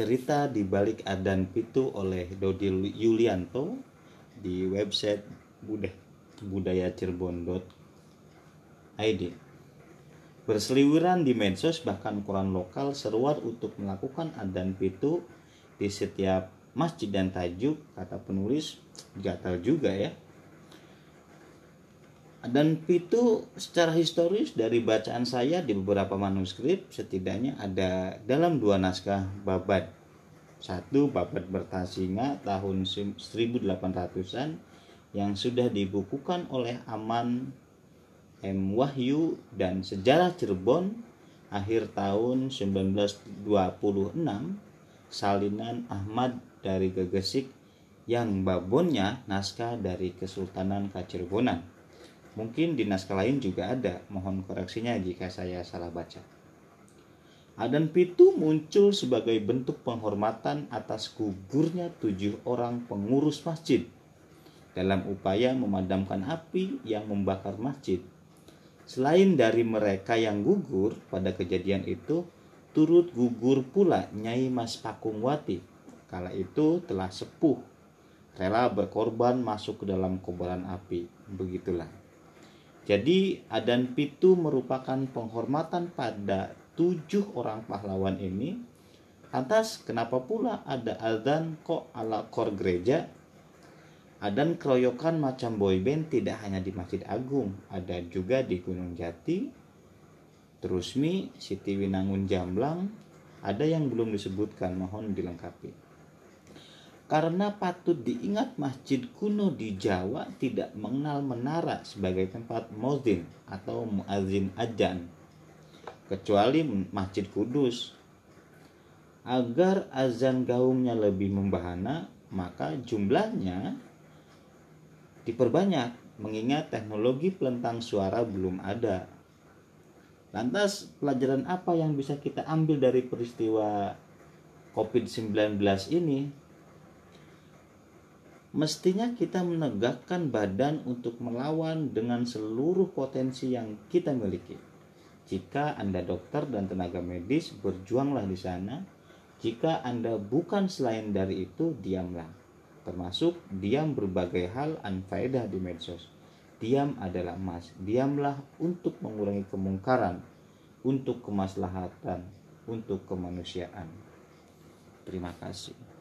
cerita di balik Adan Pitu oleh Dodi Yulianto di website budaya Cirebon.id. Berseliweran di medsos bahkan koran lokal seruan untuk melakukan adan pitu di setiap masjid dan tajuk kata penulis gatal juga ya. Adan pitu secara historis dari bacaan saya di beberapa manuskrip setidaknya ada dalam dua naskah babad. Satu babad bertasinga tahun 1800-an yang sudah dibukukan oleh Aman M. Wahyu dan Sejarah Cirebon akhir tahun 1926 salinan Ahmad dari Gegesik yang babonnya naskah dari Kesultanan Kacirebonan. Mungkin di naskah lain juga ada, mohon koreksinya jika saya salah baca. Adan Pitu muncul sebagai bentuk penghormatan atas gugurnya tujuh orang pengurus masjid dalam upaya memadamkan api yang membakar masjid. Selain dari mereka yang gugur pada kejadian itu, turut gugur pula Nyai Mas Pakungwati. Kala itu telah sepuh, rela berkorban masuk ke dalam kobaran api. Begitulah. Jadi Adan Pitu merupakan penghormatan pada tujuh orang pahlawan ini. Lantas kenapa pula ada azan kok ala kor gereja? Adan keroyokan macam boyband tidak hanya di Masjid Agung, ada juga di Gunung Jati, Terusmi, Siti Winangun Jamblang, ada yang belum disebutkan, mohon dilengkapi. Karena patut diingat masjid kuno di Jawa tidak mengenal menara sebagai tempat mozin atau muazin ajan kecuali Masjid Kudus. Agar azan gaungnya lebih membahana, maka jumlahnya diperbanyak mengingat teknologi pelentang suara belum ada. Lantas pelajaran apa yang bisa kita ambil dari peristiwa COVID-19 ini? Mestinya kita menegakkan badan untuk melawan dengan seluruh potensi yang kita miliki. Jika Anda dokter dan tenaga medis, berjuanglah di sana. Jika Anda bukan selain dari itu, diamlah. Termasuk diam berbagai hal anfaedah di medsos. Diam adalah emas. Diamlah untuk mengurangi kemungkaran, untuk kemaslahatan, untuk kemanusiaan. Terima kasih.